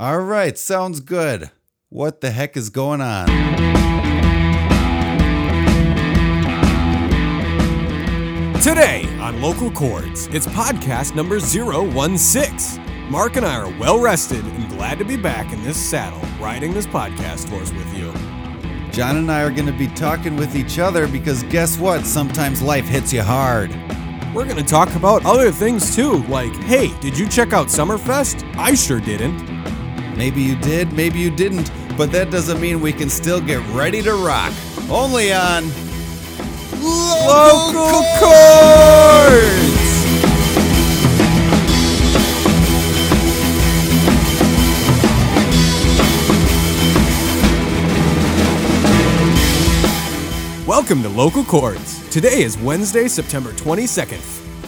All right, sounds good. What the heck is going on? Today on Local Chords, it's podcast number 016. Mark and I are well rested and glad to be back in this saddle, riding this podcast horse with you. John and I are going to be talking with each other because guess what? Sometimes life hits you hard. We're going to talk about other things too, like, hey, did you check out Summerfest? I sure didn't. Maybe you did, maybe you didn't, but that doesn't mean we can still get ready to rock. Only on Local Chords! Welcome to Local Chords. Today is Wednesday, September 22nd,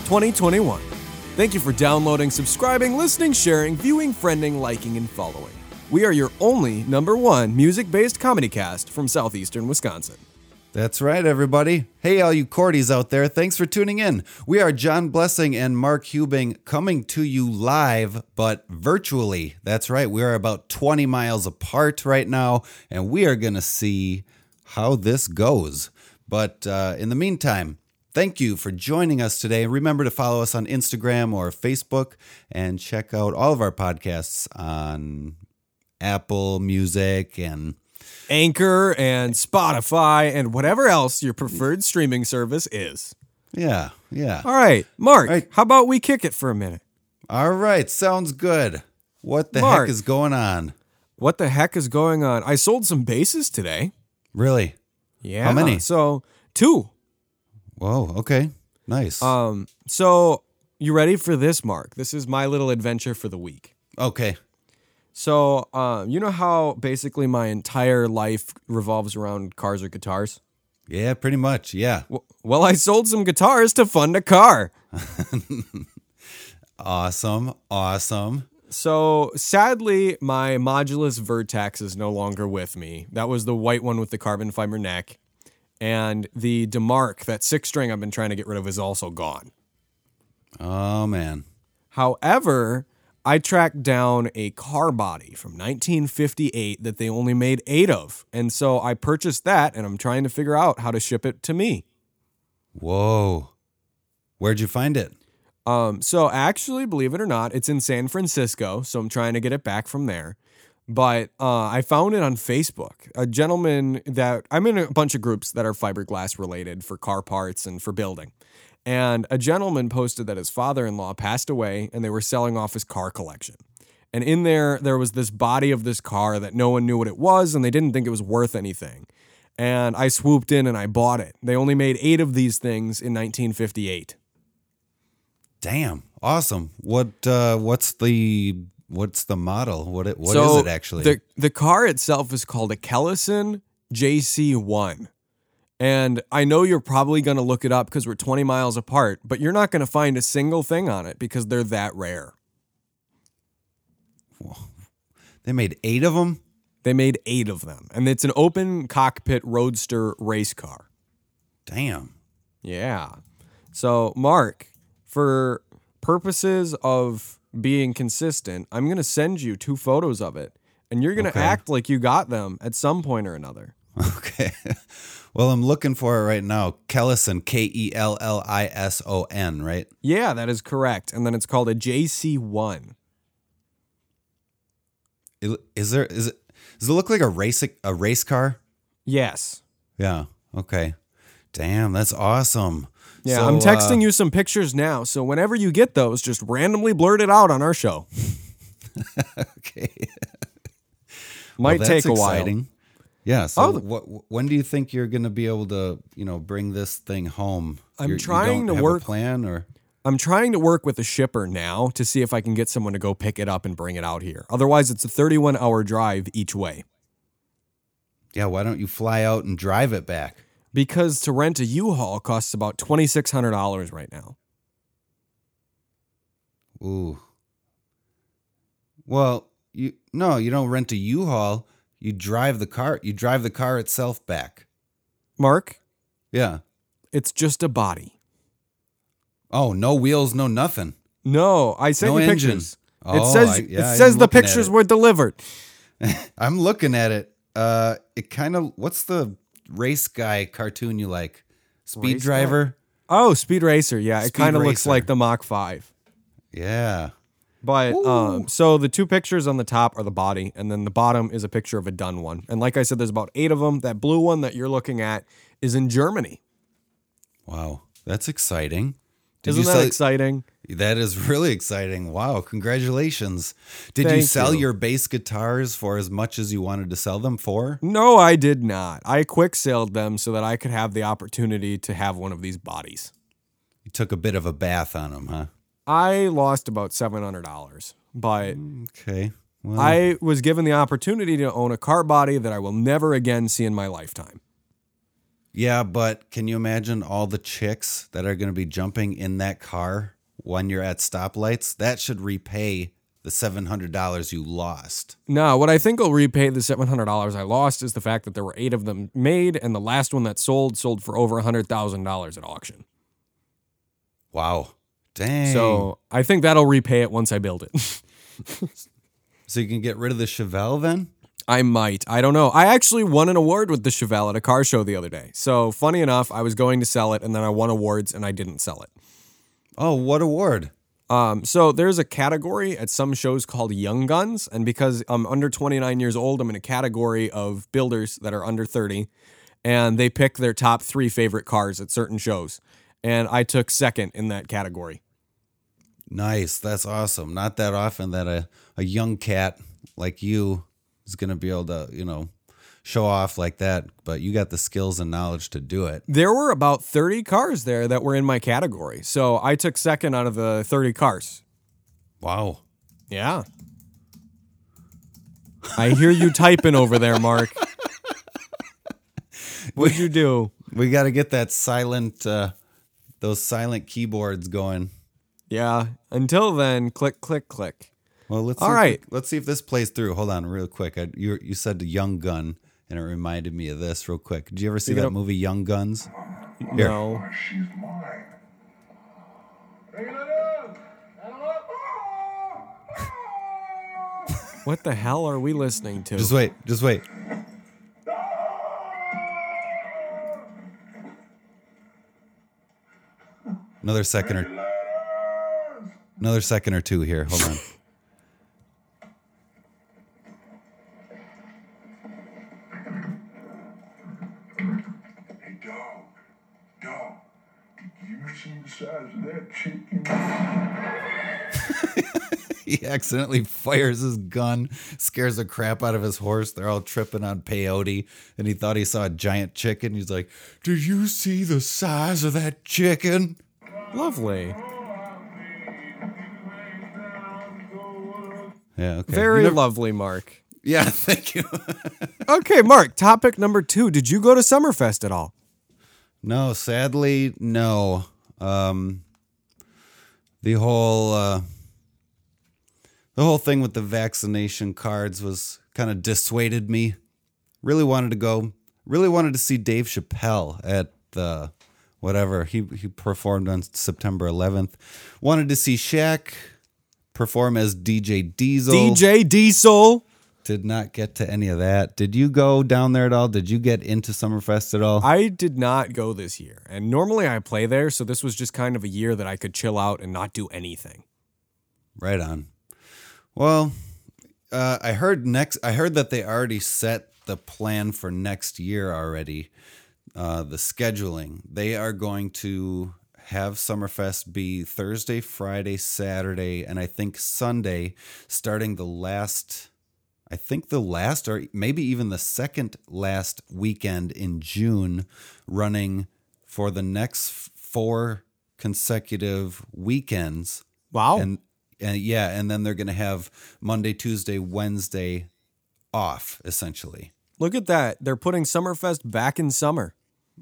2021. Thank you for downloading, subscribing, listening, sharing, viewing, friending, liking, and following. We are your only number one music based comedy cast from southeastern Wisconsin. That's right, everybody. Hey, all you Cordies out there, thanks for tuning in. We are John Blessing and Mark Hubing coming to you live, but virtually. That's right, we are about 20 miles apart right now, and we are going to see how this goes. But uh, in the meantime, thank you for joining us today. Remember to follow us on Instagram or Facebook and check out all of our podcasts on Apple Music and Anchor and Spotify and whatever else your preferred streaming service is. yeah, yeah. All right, Mark, Right. how about we kick it for a minute? All right, sounds good. What the Mark. heck is going on? What the heck is going on? I sold some bases today. Really? Yeah. How many? So, two. Whoa, okay. Nice. Um, so you ready for this, Mark? This is my little adventure for the week. okay. So, um, you know how basically my entire life revolves around cars or guitars? Yeah, pretty much. Yeah. W- Well, I sold some guitars to fund a car. Awesome. Awesome. So sadly, my Modulus Vertex is no longer with me. That was the white one with the carbon fiber neck. And the DeMark, that six string I've been trying to get rid of, is also gone. Oh man. However, I tracked down a car body from 1958 that they only made eight of. And so I purchased that and I'm trying to figure out how to ship it to me. Whoa. Where'd you find it? Um, so actually, believe it or not, it's in San Francisco. So I'm trying to get it back from there. But uh, I found it on Facebook. A gentleman that I'm in a bunch of groups that are fiberglass related for car parts and for building. And a gentleman posted that his father in law passed away and they were selling off his car collection. And in there, there was this body of this car that no one knew what it was and they didn't think it was worth anything. And I swooped in and I bought it. They only made eight of these things in 1958. Damn. Awesome. What uh what's the what's the model? What it what is So it actually? The the car itself is called a Kellison JC1. And I know you're probably going to look it up because we're 20 miles apart, but you're not going to find a single thing on it because they're that rare. they made 8 of them? They made 8 of them, and it's an open cockpit roadster race car. Damn. Yeah. So, Mark, for purposes of being consistent, I'm going to send you two photos of it, and you're going to Okay. act like you got them at some point or another. Okay. well, I'm looking for it right now. Kellison, K E L L I S O N, right? Yeah, that is correct. And then it's called a JC1. Is there is it does it look like a race a race car? Yes. Yeah. Okay. Damn, that's awesome. Yeah, So, I'm texting uh, you some pictures now. So whenever you get those, just randomly blurt it out on our show. Okay. Might Well, take a while. exciting. Yeah. So, Oh. what, when do you think you're going to be able to, you know, bring this thing home? I'm You're- you trying to work- plan, or I'm trying to work with a shipper now to see if I can get someone to go pick it up and bring it out here. Otherwise, it's a 31 hour drive each way. yeah, why don't you fly out and drive it back? Because to rent a U-Haul costs about $2,600 right now. Ooh. Well, you no, you don't rent a U-Haul. You drive the car. You drive the car itself back. Mark, Yeah. it's just a body. Oh, no wheels, no nothing. No, I sent No you engine. pictures. Oh, it says I- yeah, it says I'm the pictures were delivered. I'm looking at it. Uh, it kind of. What's the race guy cartoon you like? Speed Race guy? Driver. Oh, Speed Racer. Yeah, it kind of looks like the Mach 5. Yeah. But um, so the two pictures on the top are the body, and then the bottom is a picture of a done one. And like I said, there's about eight of them. That blue one that you're looking at is in Germany. Wow, that's exciting. Did Isn't that sell? exciting? That is really exciting. Wow, congratulations. Did you sell you. your bass guitars for as much as you wanted to sell them for? No, I did not. I quick sailed them so that I could have the opportunity to have one of these bodies. You took a bit of a bath on them, huh? I lost about seven hundred dollars, but Okay. Well, I was given the opportunity to own a car body that I will never again see in my lifetime. yeah, but can you imagine all the chicks that are going to be jumping in that car when you're at stoplights? That should repay the $700 you lost. No, what I think will repay the seven hundred dollars I lost is the fact that there were eight of them made, and the last one that sold sold for over hundred thousand dollars at auction. Wow. Dang. So I think that'll repay it once I build it. so you can get rid of the Chevelle then? I might. I don't know. I actually won an award with the Chevelle at a car show the other day. So funny enough, I was going to sell it, and then I won awards, and I didn't sell it. Oh, what award? Um, so there's a category at some shows called Young Guns, and because I'm under 29 years old, I'm in a category of builders that are under 30, and they pick their top three favorite cars at certain shows, and I took second in that category. Nice. That's awesome. Not that often that a, a young cat like you is going to be able to, you know, show off like that, but you got the skills and knowledge to do it. There were about 30 cars there that were in my category, so I took second out of the 30 cars. Wow. Yeah. I hear you typing over there, Mark. What'd you do? We got to get that silent, uh, those silent keyboards going. Yeah. Until then, click, click, click. Well, let's All see if- let's see if this plays through. Hold on, real quick. I, you you said the Young Gun, and it reminded me of this real quick. Did you ever see Pick it that up. movie Young Guns? Here. No. She's mine. Bring it up. What the hell are we listening to? Just wait. Just wait. Another second or another second or two here. Hold on. Hey, dog. Dog. Did you see the size of that chicken? he accidentally fires his gun, scares the crap out of his horse. They're all tripping on peyote, and he thought he saw a giant chicken. He's like, "Did you see the size of that chicken?" Lovely. Yeah. Okay. Very never- lovely, Mark. Yeah. Thank you. Okay, Mark, topic number two. Did you go to Summerfest at all? No, sadly, no. Um, the whole uh, the whole thing with the vaccination cards was kind of dissuaded me. Really wanted to go. Really wanted to see Dave Chappelle at the whatever he he performed on September 11th. Wanted to see Shaq perform as DJ Diesel. DJ Diesel. Did not get to any of that. Did you go down there at all? Did you get into Summerfest at all? I did not go this year. And normally I play there, so this was just kind of a year that I could chill out and not do anything. Right on. Well, uh, I heard next. I heard that they already set the plan for next year already. Uh, the scheduling. They are going to have Summerfest be Thursday, Friday, Saturday, and I think Sunday, starting the last. I think the last, or maybe even the second last weekend in June, running for the next four consecutive weekends Wow. and and yeah, and then they're gonna have Monday, Tuesday, Wednesday off essentially. Look at that. They're putting Summerfest back in summer.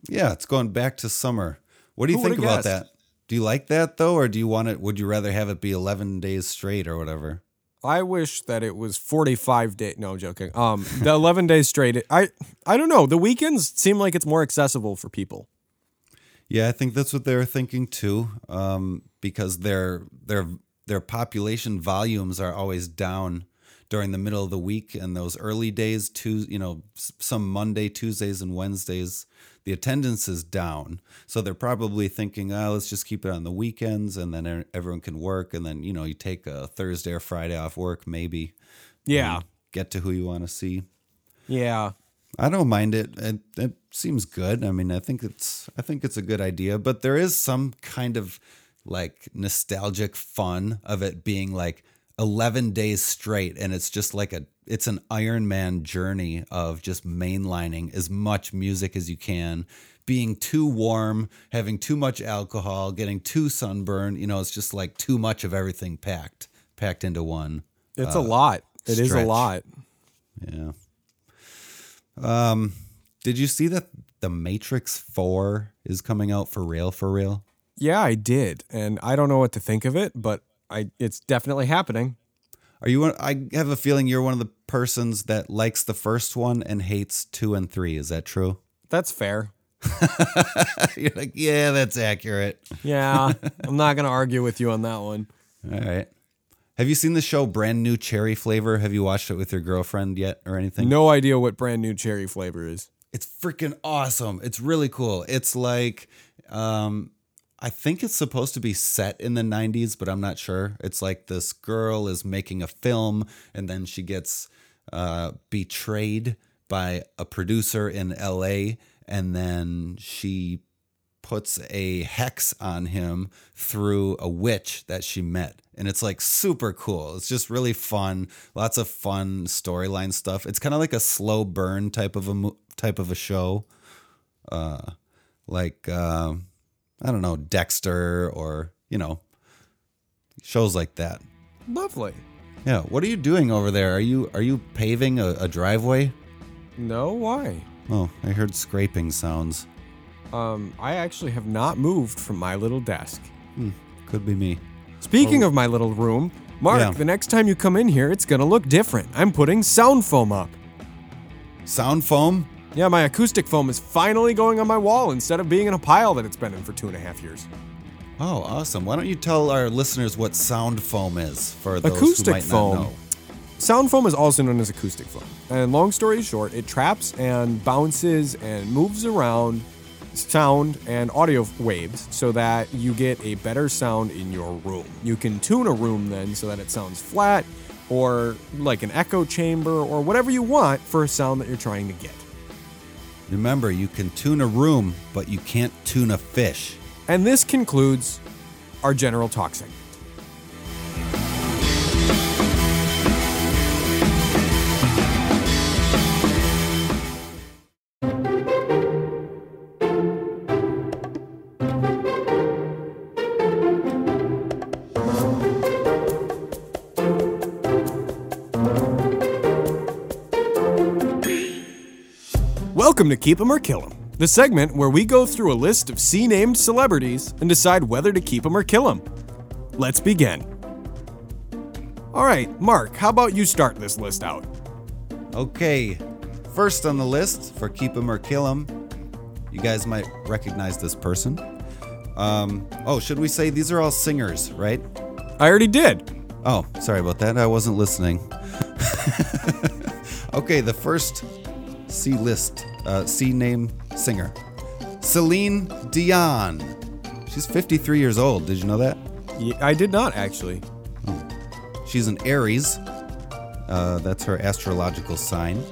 Yeah, it's going back to summer. What do you Who think about guessed? that? Do you like that though, or do you want it? Would you rather have it be eleven days straight or whatever? I wish that it was 45 days. No, I'm joking. Um, the 11 days straight. I I don't know. The weekends seem like it's more accessible for people. Yeah, I think that's what they're thinking too, um, because they're they're their population volumes are always down during the middle of the week and those early days, two, you know, some Monday, Tuesdays, and Wednesdays, the attendance is down. So they're probably thinking, oh, let's just keep it on the weekends and then everyone can work. And then, you know, you take a Thursday or Friday off work, maybe Yeah. get to who you want to see. Yeah. I don't mind it. it. It seems good. I mean, I think it's I think it's a good idea, but there is some kind of like nostalgic fun of it being like 11 days straight and it's just like a it's an Iron Man journey of just mainlining as much music as you can, being too warm, having too much alcohol, getting too sunburned, you know, it's just like too much of everything packed packed into one. It's a lot. It is a lot. Yeah. Um, did you see that the Matrix Four is coming out for real? For real? Yeah, I did. And I don't know what to think of it, but I it's definitely happening. Are you? I have a feeling you're one of the persons that likes the first one and hates two and three. Is that true? That's fair. you're like, yeah, that's accurate. Yeah. I'm not going to argue with you on that one. All right. Have you seen the show Brand New Cherry Flavor? Have you watched it with your girlfriend yet, or anything? No idea what brand new cherry flavor is. It's freaking awesome. It's really cool. It's like um I think it's supposed to be set in the 90s, but I'm not sure. It's like this girl is making a film and then she gets uh betrayed by a producer in LA and then she puts a hex on him through a witch that she met. And it's like super cool. It's just really fun. Lots of fun storyline stuff. It's kind of like a slow burn type of a type of a show. Uh like uh, I don't know, Dexter or, you know, shows like that. Lovely. Yeah, what are you doing over there? Are you are you paving a, a driveway? No, why? Oh, I heard scraping sounds. Um, I actually have not moved from my little desk. Hmm, Could be me. Speaking of my little room, Mark, Yeah. the next time you come in here, it's gonna look different. I'm putting sound foam up. Sound foam? Yeah, my acoustic foam is finally going on my wall instead of being in a pile that it's been in for two and a half years. Oh, awesome. Why don't you tell our listeners what sound foam is for those Acoustic who might foam. not know? Sound foam is also known as acoustic foam. And long story short, it traps and bounces and moves around sound and audio waves so that you get a better sound in your room. You can tune a room then so that it sounds flat or like an echo chamber or whatever you want for a sound that you're trying to get. Remember, you can tune a room, but you can't tune a fish. And this concludes our general talk Welcome to Keep 'em or Kill 'em, the segment where we go through a list of C named celebrities and decide whether to keep 'em or kill 'em. Let's begin. All right, Mark, how about you start this list out? Okay, first on the list for Keep 'em or Kill 'em, you guys might recognize this person. Um, oh, should we say these are all singers, right? I already did. Oh, sorry about that. I wasn't listening. okay, the first C list, uh, C name singer, Celine Dion. She's 53 years old. Did you know that? I did not actually. She's an Aries. Uh, that's her astrological sign.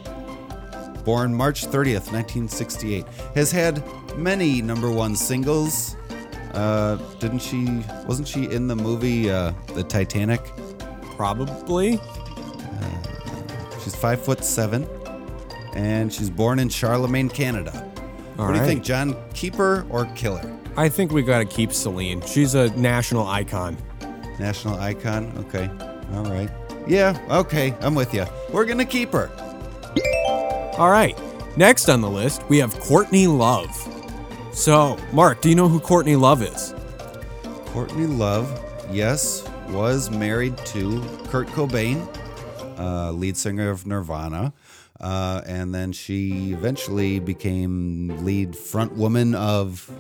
Born March 30th, 1968. Has had many number one singles. Uh, didn't she? Wasn't she in the movie uh, The Titanic? Probably. She's five foot seven, and she's born in Charlemagne, Canada. All what do you think, John? Keeper or killer? I think we gotta keep Celine. She's a national icon. National icon. Okay. All right. Yeah. Okay. I'm with you. We're gonna keep her. All right. Next on the list, we have Courtney Love. So, Mark, do you know who Courtney Love is? Courtney Love, yes, was married to Kurt Cobain, uh, lead singer of Nirvana. Uh, and then she eventually became lead front woman of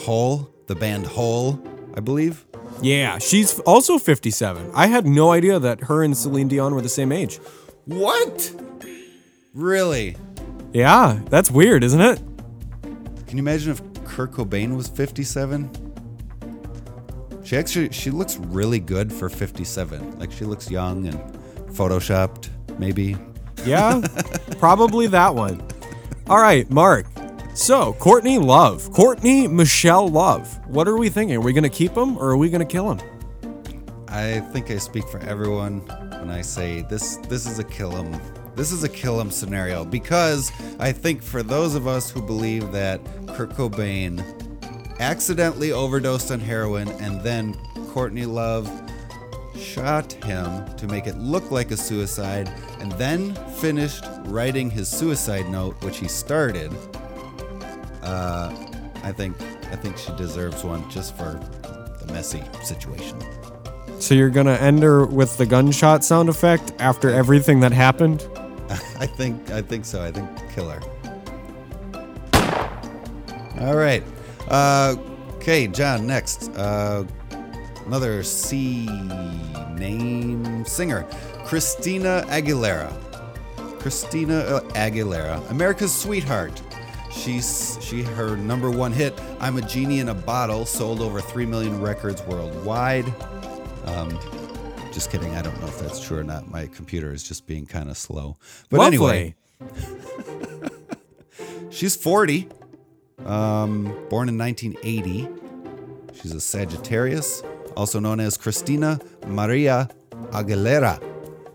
Hole, the band Hole, I believe. Yeah, she's also 57. I had no idea that her and Celine Dion were the same age. What? Really? Yeah, that's weird, isn't it? Can you imagine if Kurt Cobain was 57? She actually she looks really good for 57. Like she looks young and photoshopped, maybe. Yeah, probably that one. All right, Mark. So, Courtney Love. Courtney Michelle Love. What are we thinking? Are we going to keep him or are we going to kill him? I think I speak for everyone when I say this this is a kill him. This is a kill him scenario because I think for those of us who believe that Kurt Cobain accidentally overdosed on heroin and then Courtney Love shot him to make it look like a suicide and then finished writing his suicide note which he started uh, I think I think she deserves one just for the messy situation. So, you're to end her with the gunshot sound effect after everything that happened? I think I think so. I think kill her. All right. Uh, okay, John. Next, uh, another C name singer, Christina Aguilera. Christina uh, Aguilera, America's sweetheart. She's she her number one hit, "I'm a Genie in a Bottle," sold over three million records worldwide. Um, just kidding. I don't know if that's true or not. My computer is just being kind of slow. But Lovely. anyway, she's 40. Um, born in 1980. She's a Sagittarius, also known as Christina Maria Aguilera.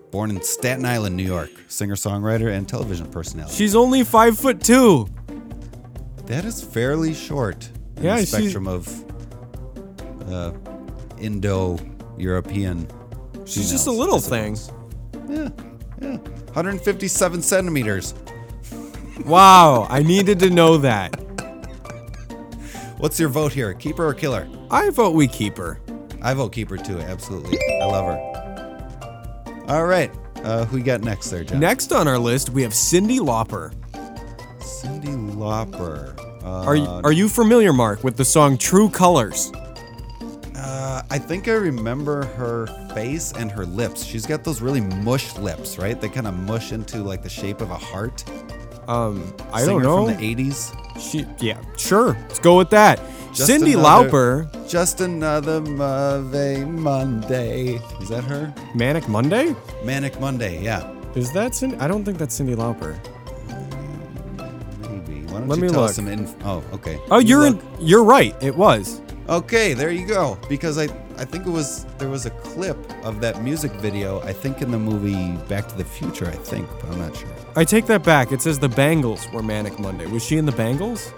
Born in Staten Island, New York. Singer, songwriter, and television personality. She's only five foot two. That is fairly short in Yeah, the spectrum of uh, Indo-European. She's just a little thing. Yeah, yeah. 157 centimeters. Wow, I needed to know that. What's your vote here? Keeper or killer? I vote we keep her. I vote keep her too. Absolutely. I love her. All right. Uh, who you got next there, John? Next on our list, we have Cyndi Lauper. Cyndi Lauper. Uh, Are you, are you familiar, Mark, with the song True Colors? uh, I think I remember her face and her lips. She's got those really mush lips, right? They kind of mush into like the shape of a heart. Um, I Singer don't know. From the 80s. She, yeah, sure. Let's go with that. Just Cyndi another- Lauper, Just another Mave Monday. Is that her? Manic Monday. Manic Monday, yeah. Is that Cyndi? I don't think that's Cyndi Lauper. Maybe. Why don't Let you me tell look. us some Oh, okay. Oh, You you're in, you're right. It was. Okay, there you go. Because I I think it was there was a clip of that music video. I think in the movie Back to the Future. I think, but I'm not sure. I take that back. It says the Bangles were Manic Monday. Was she in the Bangles?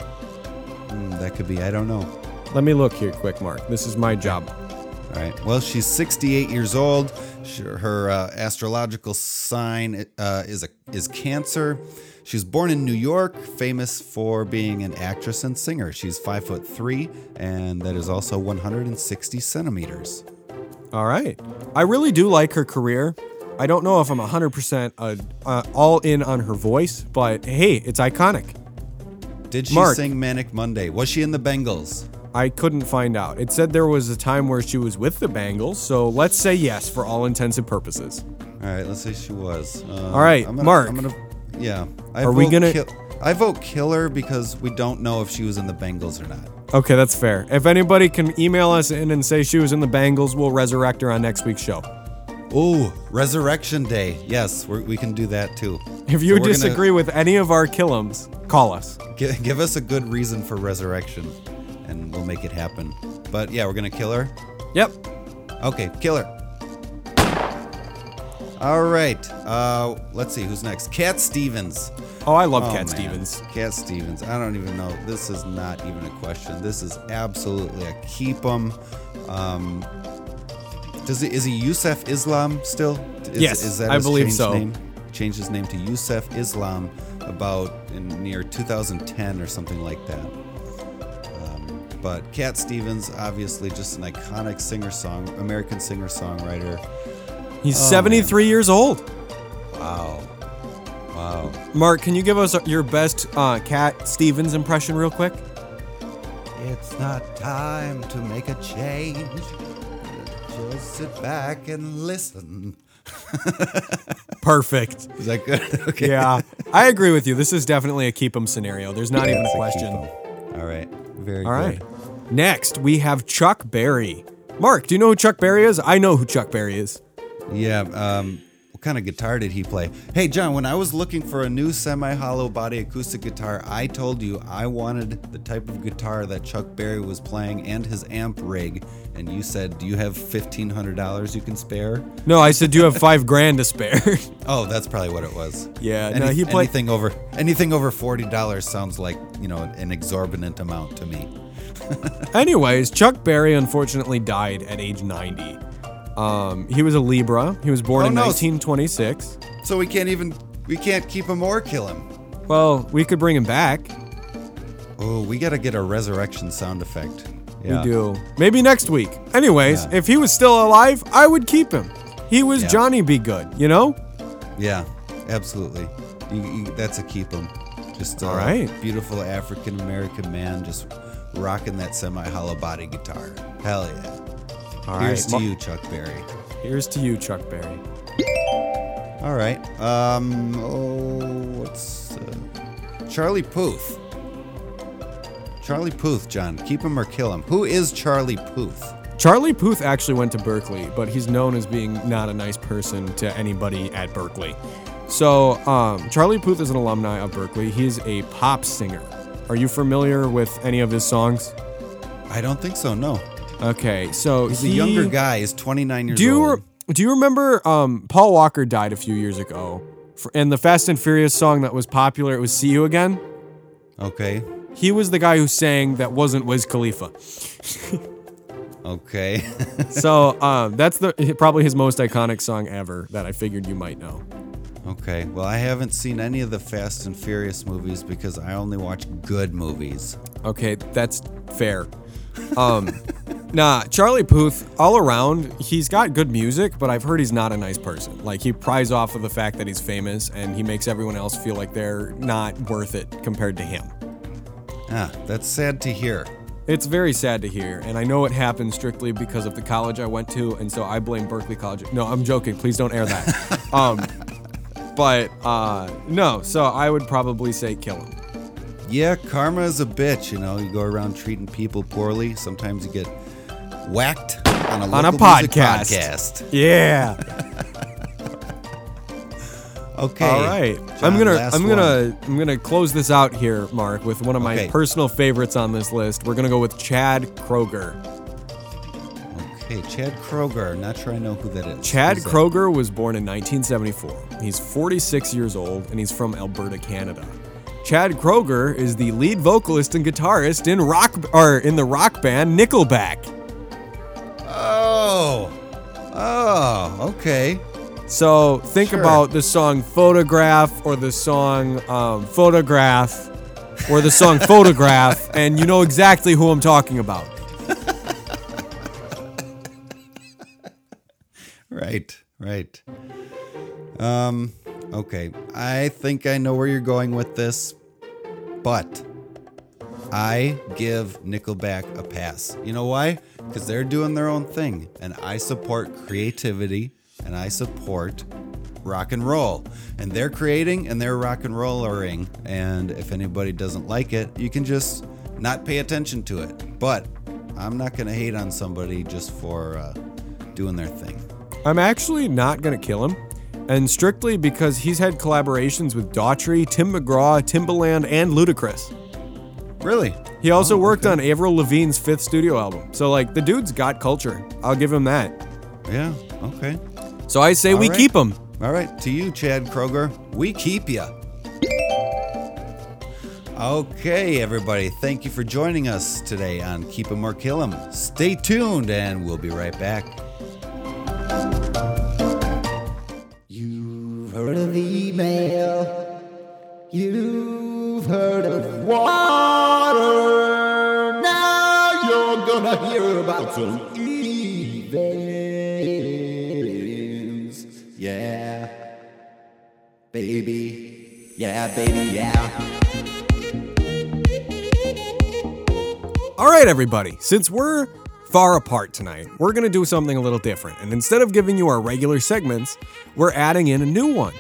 Hmm, that could be. I don't know. Let me look here quick, Mark. This is my job. All right. Well, she's 68 years old. Her uh, astrological sign uh, is a is Cancer. She's born in New York, famous for being an actress and singer. She's five foot three, and that is also 160 centimeters. All right. I really do like her career. I don't know if I'm 100% uh, uh, all in on her voice, but hey, it's iconic. Did she Mark. sing Manic Monday? Was she in the Bengals? I couldn't find out. It said there was a time where she was with the Bengals, so let's say yes for all intents and purposes. All right, let's say she was. Uh, All right, I'm gonna, Mark. I'm gonna, yeah. I Are we vote gonna- Kill, I vote killer because we don't know if she was in the Bengals or not. Okay, that's fair. If anybody can email us in and say she was in the Bengals, we'll resurrect her on next week's show. Ooh, Resurrection Day. Yes, we're, we can do that too. If you gonna- disagree with any of our killums, call us. Gi- give us a good reason for resurrection, and we'll make it happen. But yeah, we're gonna kill her. Yep. Okay, kill her. All right. Uh, let's see who's next. Cat Stevens. Oh, I love Oh, Cat. Stevens. Cat Stevens. I don't even know. This is not even a question. This is absolutely a keep 'em. Um, does he, is he Yusuf Islam still? Is, Yes, is that I his believe so. Name? Changed his name to Yusuf Islam about in near 2010 or something like that. Um, but Cat Stevens, obviously, just an iconic singer-song, American singer-songwriter. He's Oh, 73 years old. Wow, wow. Mark, can you give us your best uh, Cat Stevens impression real quick? It's not time to make a change. Just sit back and listen. Perfect. Is that good? okay. Yeah, I agree with you. This is definitely a keep 'em scenario. There's not even a question. 'em. All right. Very good. All right. Next, we have Chuck Berry. Mark, do you know who Chuck Berry is? I know who Chuck Berry is. Yeah. Um, what kind of guitar did he play? Hey, John, when I was looking for a new semi hollow body acoustic guitar, I told you I wanted the type of guitar that Chuck Berry was playing and his amp rig. And you said, Do you have $1,500 you can spare? No, I said, do you have five grand to spare? Oh, that's probably what it was. Yeah, Any- no, he played- anything over anything over forty dollars sounds like you know an exorbitant amount to me. Anyways, Chuck Berry unfortunately died at age 90. Um, he was a Libra. He was born Oh, in no. 1926. So we can't even we can't keep him or kill him. Well, we could bring him back. Oh, we gotta get a resurrection sound effect. Yeah. We do. Maybe next week. Anyways, Yeah. if he was still alive, I would keep him. He was Yeah. Johnny B. Goode, you know? Yeah, absolutely. You, you, that's a keep him. Just a All right. beautiful African American man just rocking that semi hollow body guitar. Hell yeah. All Here's right, to you, Chuck Berry. Here's to you, Chuck Berry. All right. Um. Oh, what's uh, Charlie Puth? Charlie Puth, John. Keep him or kill him. Who is Charlie Puth? Charlie Puth actually went to Berklee, but he's known as being not a nice person to anybody at Berklee. So, um, Charlie Puth is an alumni of Berklee. He's a pop singer. Are you familiar with any of his songs? I don't think so. No. Okay, so He's a younger guy. He's 29 years Do you old. do you remember um, Paul Walker died a few years ago, for, and the Fast and Furious song that was popular it was "See You Again." okay. He was the guy who sang that wasn't Wiz Khalifa. Okay. So um, that's the probably his most iconic song ever that I figured you might know. okay. Well, I haven't seen any of the Fast and Furious movies because I only watch good movies. Okay, that's fair. Um, nah, Charlie Puth, all around, he's got good music, but I've heard he's not a nice person. Like, he pries off of the fact that he's famous and he makes everyone else feel like they're not worth it compared to him. Ah, that's sad to hear. It's very sad to hear, and I know it happened strictly because of the college I went to, and so I blame Berklee College. No, I'm joking. Please don't air that. um, but uh, no, so I would probably say kill him. Yeah, karma is a bitch. You know, you go around treating people poorly. Sometimes you get whacked on a, On a podcast. podcast. Yeah. Okay. All right. John, I'm gonna I'm one. gonna I'm gonna close this out here, Mark, with one of my Okay. personal favorites on this list. We're gonna go with Chad Kroeger. Okay, Chad Kroeger. Not sure I know who that is. Chad Who's that? Kroeger was born in 1974. He's 46 years old and he's from Alberta, Canada. Chad Kroeger is the lead vocalist and guitarist in rock or in the rock band Nickelback. Oh. Oh. Okay. So think Sure. about the song Photograph or the song um, Photograph or the song Photograph, and you know exactly who I'm talking about. Right. Right. Um. Okay. I think I know where you're going with this, but I give Nickelback a pass. You know why? Because they're doing their own thing, and I support creativity and I support rock and roll. And they're creating and they're rock and rollering. And if anybody doesn't like it, you can just not pay attention to it. But I'm not going to hate on somebody just for uh, doing their thing. I'm actually not gonna kill him, and strictly because he's had collaborations with Daughtry, Tim McGraw, Timbaland, and Ludacris. Really? He also Oh, worked okay. on Avril Lavigne's fifth studio album. So like the dude's got culture. I'll give him that. Yeah. Okay. So I say All we right. keep him. All right. To you, Chad Kroeger. We keep you. Okay, everybody. Thank you for joining us today on Keep 'em or Kill 'em. Stay tuned, and we'll be right back. You've heard of email. You've heard of water. Yeah, baby, yeah. All right, everybody. Since we're far apart tonight. We're going to do something a little different. And instead of giving you our regular segments, we're adding in a new one.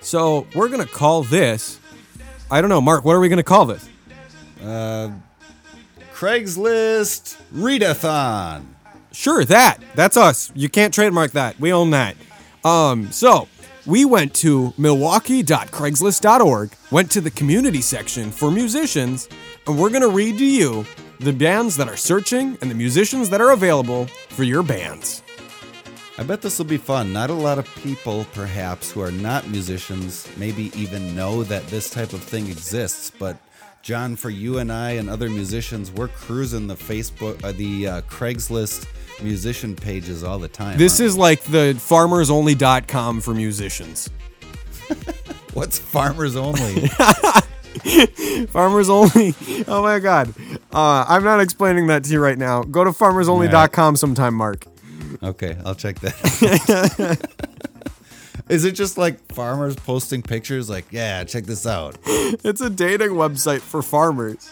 So we're going to call this, I don't know, Mark, what are we going to call this? Craigslist Readathon. Sure, that. That's us. You can't trademark that. We own that. Um, so we went to milwaukee.craigslist.org, went to the community section for musicians, and we're going to read to you the bands that are searching and the musicians that are available for your bands. I bet this will be fun. Not a lot of people, perhaps, who are not musicians, maybe even know that this type of thing exists. But John, for you and I and other musicians, we're cruising the Facebook, uh, the uh, Craigslist musician pages all the time. This is like the farmersonly.com for musicians. what's Farmers Only. Farmers Only. Oh my God. Uh, I'm not explaining that to you right now. Go to farmersonly.com sometime, Mark. okay, I'll check that. Is it just like farmers posting pictures? Like, yeah, check this out. It's a dating website for farmers.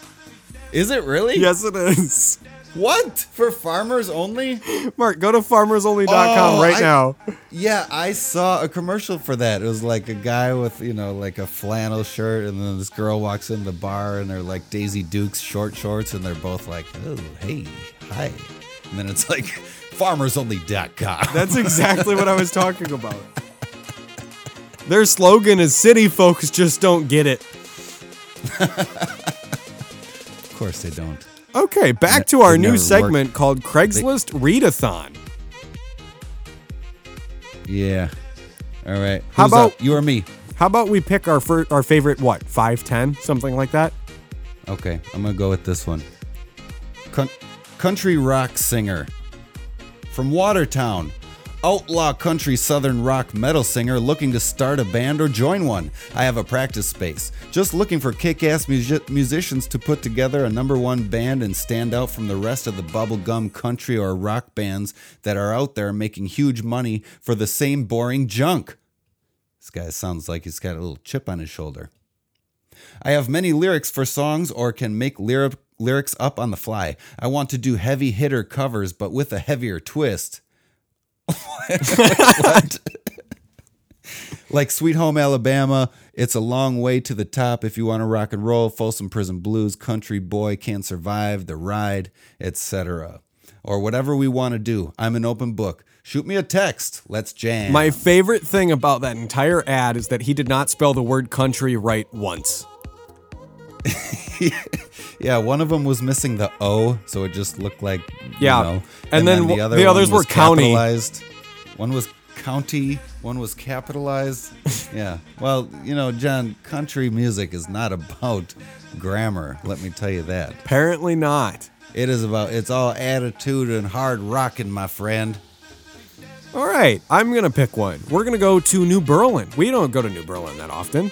Is it really? Yes, it is. What for farmers only? Mark, go to farmersonly.com Oh, right I- now. Yeah, I saw a commercial for that. It was like a guy with, you know, like a flannel shirt, and then this girl walks in the bar, and they're like Daisy Dukes short shorts, and they're both like, oh, hey, hi. And then it's like farmersonly.com. That's exactly what I was talking about. Their slogan is City folks just don't get it. of course they don't. Okay, back to our new segment called Craigslist Readathon. Yeah. All right. How about- up? you or me? How about we pick our fir- our favorite what? five ten something like that? Okay, I'm gonna go with this one. Coun- country rock singer from Watertown, outlaw country southern rock metal singer looking to start a band or join one. I have a practice space. Just looking for kick-ass musi- musicians to put together a number one band and stand out from the rest of the bubblegum country or rock bands that are out there making huge money for the same boring junk. This guy sounds like he's got a little chip on his shoulder. I have many lyrics for songs or can make lyric, lyrics up on the fly. I want to do heavy hitter covers, but with a heavier twist. what? like Sweet Home Alabama, It's a Long Way to the Top if you want to rock and roll, Folsom Prison Blues, Country Boy Can't Survive, The Ride, etc. Or whatever we want to do. I'm an open book. Shoot me a text. Let's jam. My favorite thing about that entire ad is that he did not spell the word country right once. Yeah, one of them was missing the O, so it just looked like you Yeah. know. And then the other the others were county. capitalized. One was county. One was capitalized. yeah. Well, you know, John, country music is not about grammar. Let me tell you that. Apparently not. It is about. It's all attitude and hard rocking, my friend. All right, I'm going to pick one. We're going to go to New Berlin. We don't go to New Berlin that often.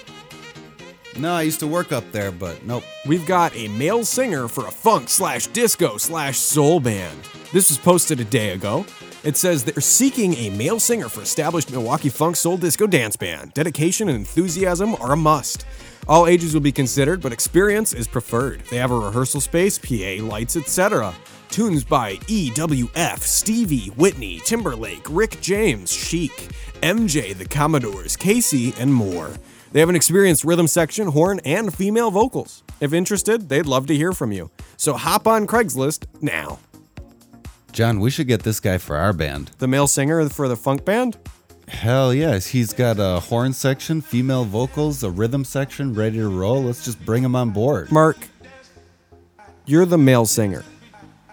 No, I used to work up there, but nope. We've got a male singer for a funk slash disco slash soul band. This was posted a day ago. It says they're seeking a male singer for established Milwaukee funk soul disco dance band. Dedication and enthusiasm are a must. All ages will be considered, but experience is preferred. They have a rehearsal space, PA, lights, etc. Tunes by EWF, Stevie, Whitney, Timberlake, Rick James, Chic, MJ, The Commodores, KC, and more. They have an experienced rhythm section, horn, and female vocals. If interested, they'd love to hear from you. So hop on Craigslist now. John, we should get this guy for our band. The male singer for the funk band? Hell yes, he's got a horn section, female vocals, a rhythm section, ready to roll. Let's just bring him on board. Mark, you're the male singer.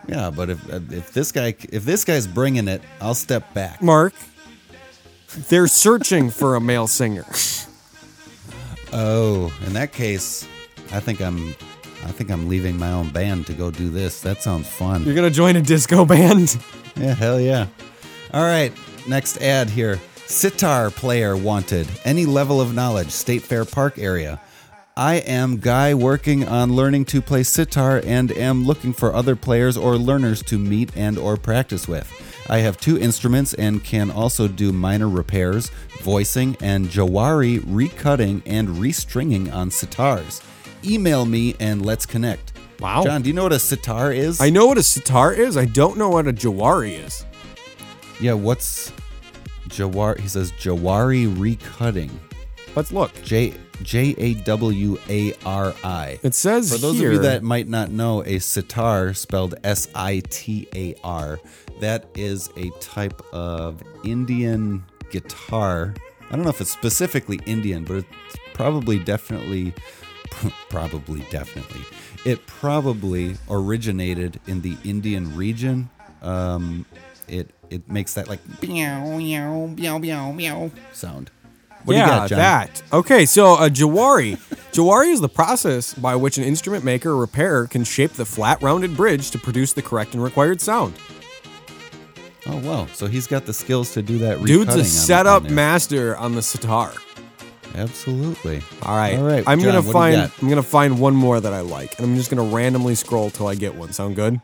Yeah, but if uh, if this guy if this guy's bringing it, I'll step back. Mark, they're searching for a male singer. Oh, in that case, I think I'm I think I'm leaving my own band to go do this. That sounds fun. You're gonna join a disco band? Yeah, hell yeah. All right, next ad here. Sitar player wanted. Any level of knowledge, State Fair Park area. I am Guy working on learning to play sitar and am looking for other players or learners to meet and or practice with. I have two instruments and can also do minor repairs, voicing, and jawari recutting and restringing on sitars. Email me and let's connect. Wow. John, do you know what a sitar is? I know what a sitar is. I don't know what a jawari is. Yeah, what's jawari? He says jawari recutting. Let's look. J J A W A R I. It says For those here, of you that might not know, a sitar, spelled S I T A R, that is a type of Indian guitar. I don't know if it's specifically Indian, but it's probably definitely, probably definitely, it probably originated in the Indian region. Um, it it makes that like meow meow meow meow meow sound. What yeah, do you got, John? that. Okay, so a jawari. jawari is the process by which an instrument maker or repairer can shape the flat, rounded bridge to produce the correct and required sound. Oh wow! So he's got the skills to do that. Dude's a setup master on the sitar. Absolutely. All right. All right, I'm John, gonna what do you find? I'm gonna find one more that I like, and I'm just gonna randomly scroll till I get one. Sound good?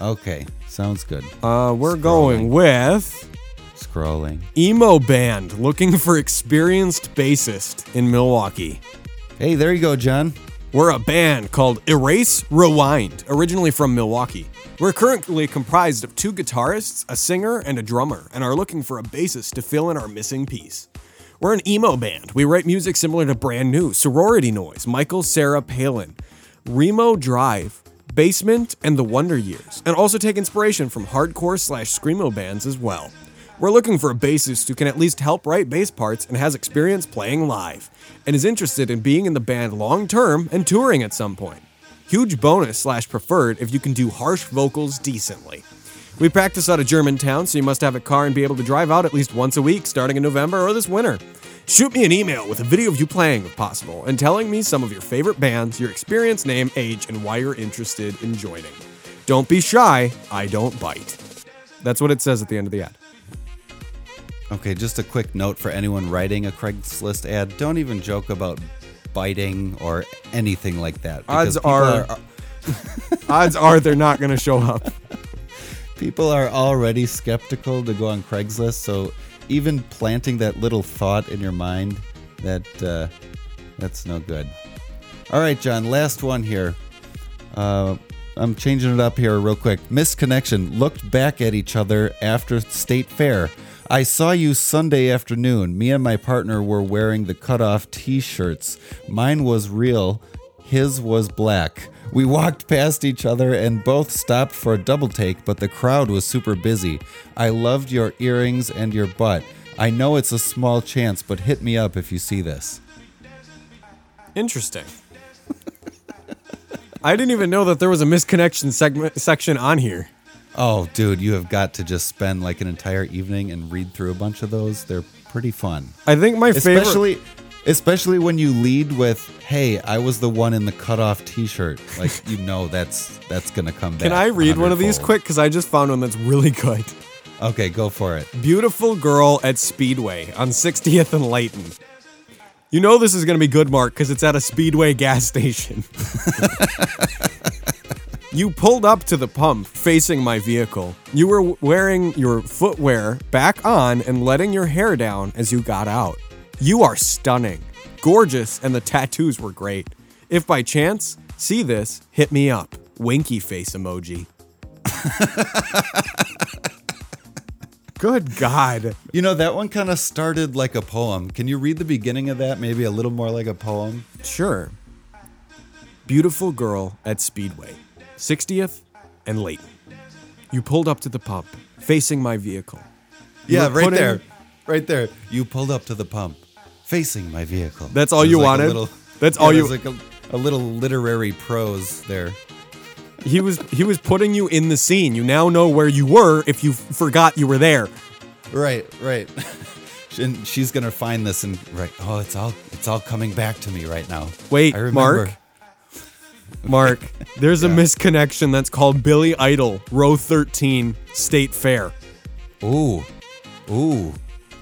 Okay, sounds good. Uh, we're Scrolling. going with Scrolling. emo band looking for experienced bassist in Milwaukee. Hey, there you go, John. We're a band called Erase Rewind, originally from Milwaukee. We're currently comprised of two guitarists, a singer, and a drummer, and are looking for a bassist to fill in our missing piece. We're an emo band. We write music similar to Brand New, Sorority Noise, Michael Cera Palin, Remo Drive, Basement, and The Wonder Years, and also take inspiration from hardcore slash screamo bands as well. We're looking for a bassist who can at least help write bass parts and has experience playing live, and is interested in being in the band long term and touring at some point. Huge bonus slash preferred if you can do harsh vocals decently. We practice out of Germantown, so you must have a car and be able to drive out at least once a week starting in November or this winter. Shoot me an email with a video of you playing if possible and telling me some of your favorite bands, your experience, name, age, and why you're interested in joining. Don't be shy, I don't bite. That's what it says at the end of the ad. Okay, just a quick note for anyone writing a Craigslist ad: don't even joke about biting or anything like that. Odds people are, odds are they're not going to show up. people are already skeptical to go on Craigslist. So even planting that little thought in your mind, that uh, that's no good. All right, John. Last one here. Uh, I'm changing it up here real quick. Missed connection. Looked back at each other after state fair. I saw you Sunday afternoon. Me and my partner were wearing the cutoff T-shirts. Mine was real. His was black. We walked past each other and both stopped for a double take, but the crowd was super busy. I loved your earrings and your butt. I know it's a small chance, but hit me up if you see this. Interesting. I didn't even know that there was a misconnection segment section on here. Oh, dude, you have got to just spend like an entire evening and read through a bunch of those. They're pretty fun. I think my favorite. Especially especially when you lead with, "Hey, I was the one in the cutoff t-shirt." Like, you know that's that's going to come back. Can I read one of these quick? Because I just found one that's really good. Okay, go for it. Beautiful girl at Speedway on 60th and Layton. You know this is going to be good, Mark, because it's at a Speedway gas station. you pulled up to the pump facing my vehicle. You were wearing your footwear back on and letting your hair down as you got out. You are stunning, gorgeous, and the tattoos were great. If by chance, see this, hit me up. Winky face emoji. Good God. You know, that one kind of started like a poem. Can you read the beginning of that? Maybe a little more like a poem? Sure. Beautiful girl at Speedway, 60th and Layton. You pulled up to the pump, facing my vehicle. You Yeah, right putting- there. Right there. You pulled up to the pump, facing my vehicle. That's all you like wanted? little- That's all you- like a, a little literary prose there. He was he was putting you in the scene. You now know where you were if you f- forgot you were there. Right, right. and she's gonna find this and right. Oh, it's all it's all coming back to me right now. Wait, I remember. Mark. Mark, there's a misconnection that's called Billy Idol, row 13, State Fair. Ooh, ooh.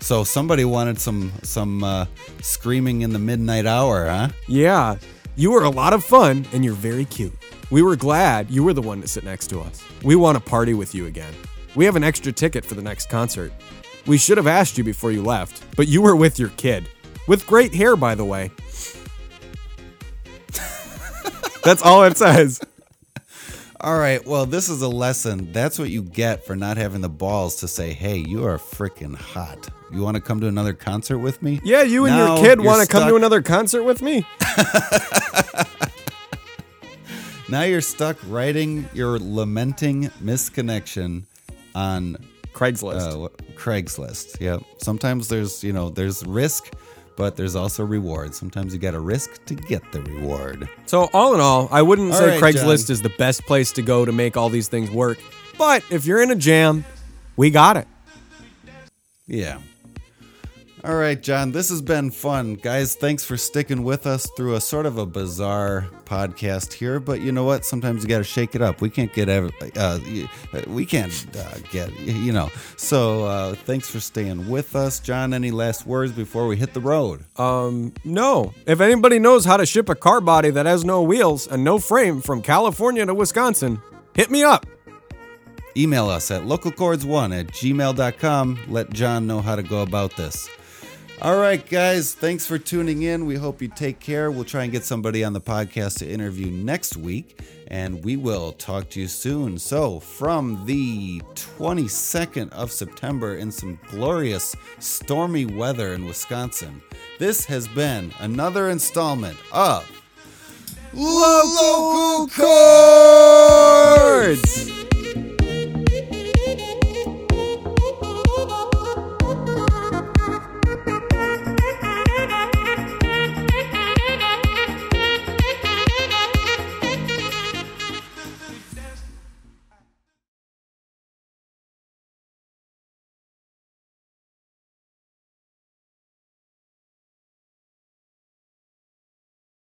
So somebody wanted some some uh, screaming in the midnight hour, huh? Yeah, you were a lot of fun and you're very cute. We were glad you were the one to sit next to us. We want to party with you again. We have an extra ticket for the next concert. We should have asked you before you left, but you were with your kid. With great hair, by the way. That's all it says. All right, well, this is a lesson. That's what you get for not having the balls to say, hey, you are freaking hot. You want to come to another concert with me? Yeah, you and your kid you're want to come to stuck- another concert with me? Now you're stuck writing your lamenting misconnection on Craigslist. uh, what- Craigslist. Yep. Sometimes there's, you know, there's risk, but there's also reward. Sometimes you got to risk to get the reward. So all in all, I wouldn't All say right, Craigslist John. is the best place to go to make all these things work. But if you're in a jam, we got it. Yeah. All right, John, this has been fun. Guys, thanks for sticking with us through a sort of a bizarre podcast here, but you know what? Sometimes you got to shake it up. We can't get every, uh, we can't uh, get, you know. So, uh, thanks for staying with us. John, any last words before we hit the road? Um, no. If anybody knows how to ship a car body that has no wheels and no frame from California to Wisconsin, hit me up. Email us at localchords1 at gmail.com. Let John know how to go about this. All right, guys, thanks for tuning in. We hope you take care. We'll try and get somebody on the podcast to interview next week, and we will talk to you soon. So, from the 22nd of September in some glorious stormy weather in Wisconsin, this has been another installment of Local Chords!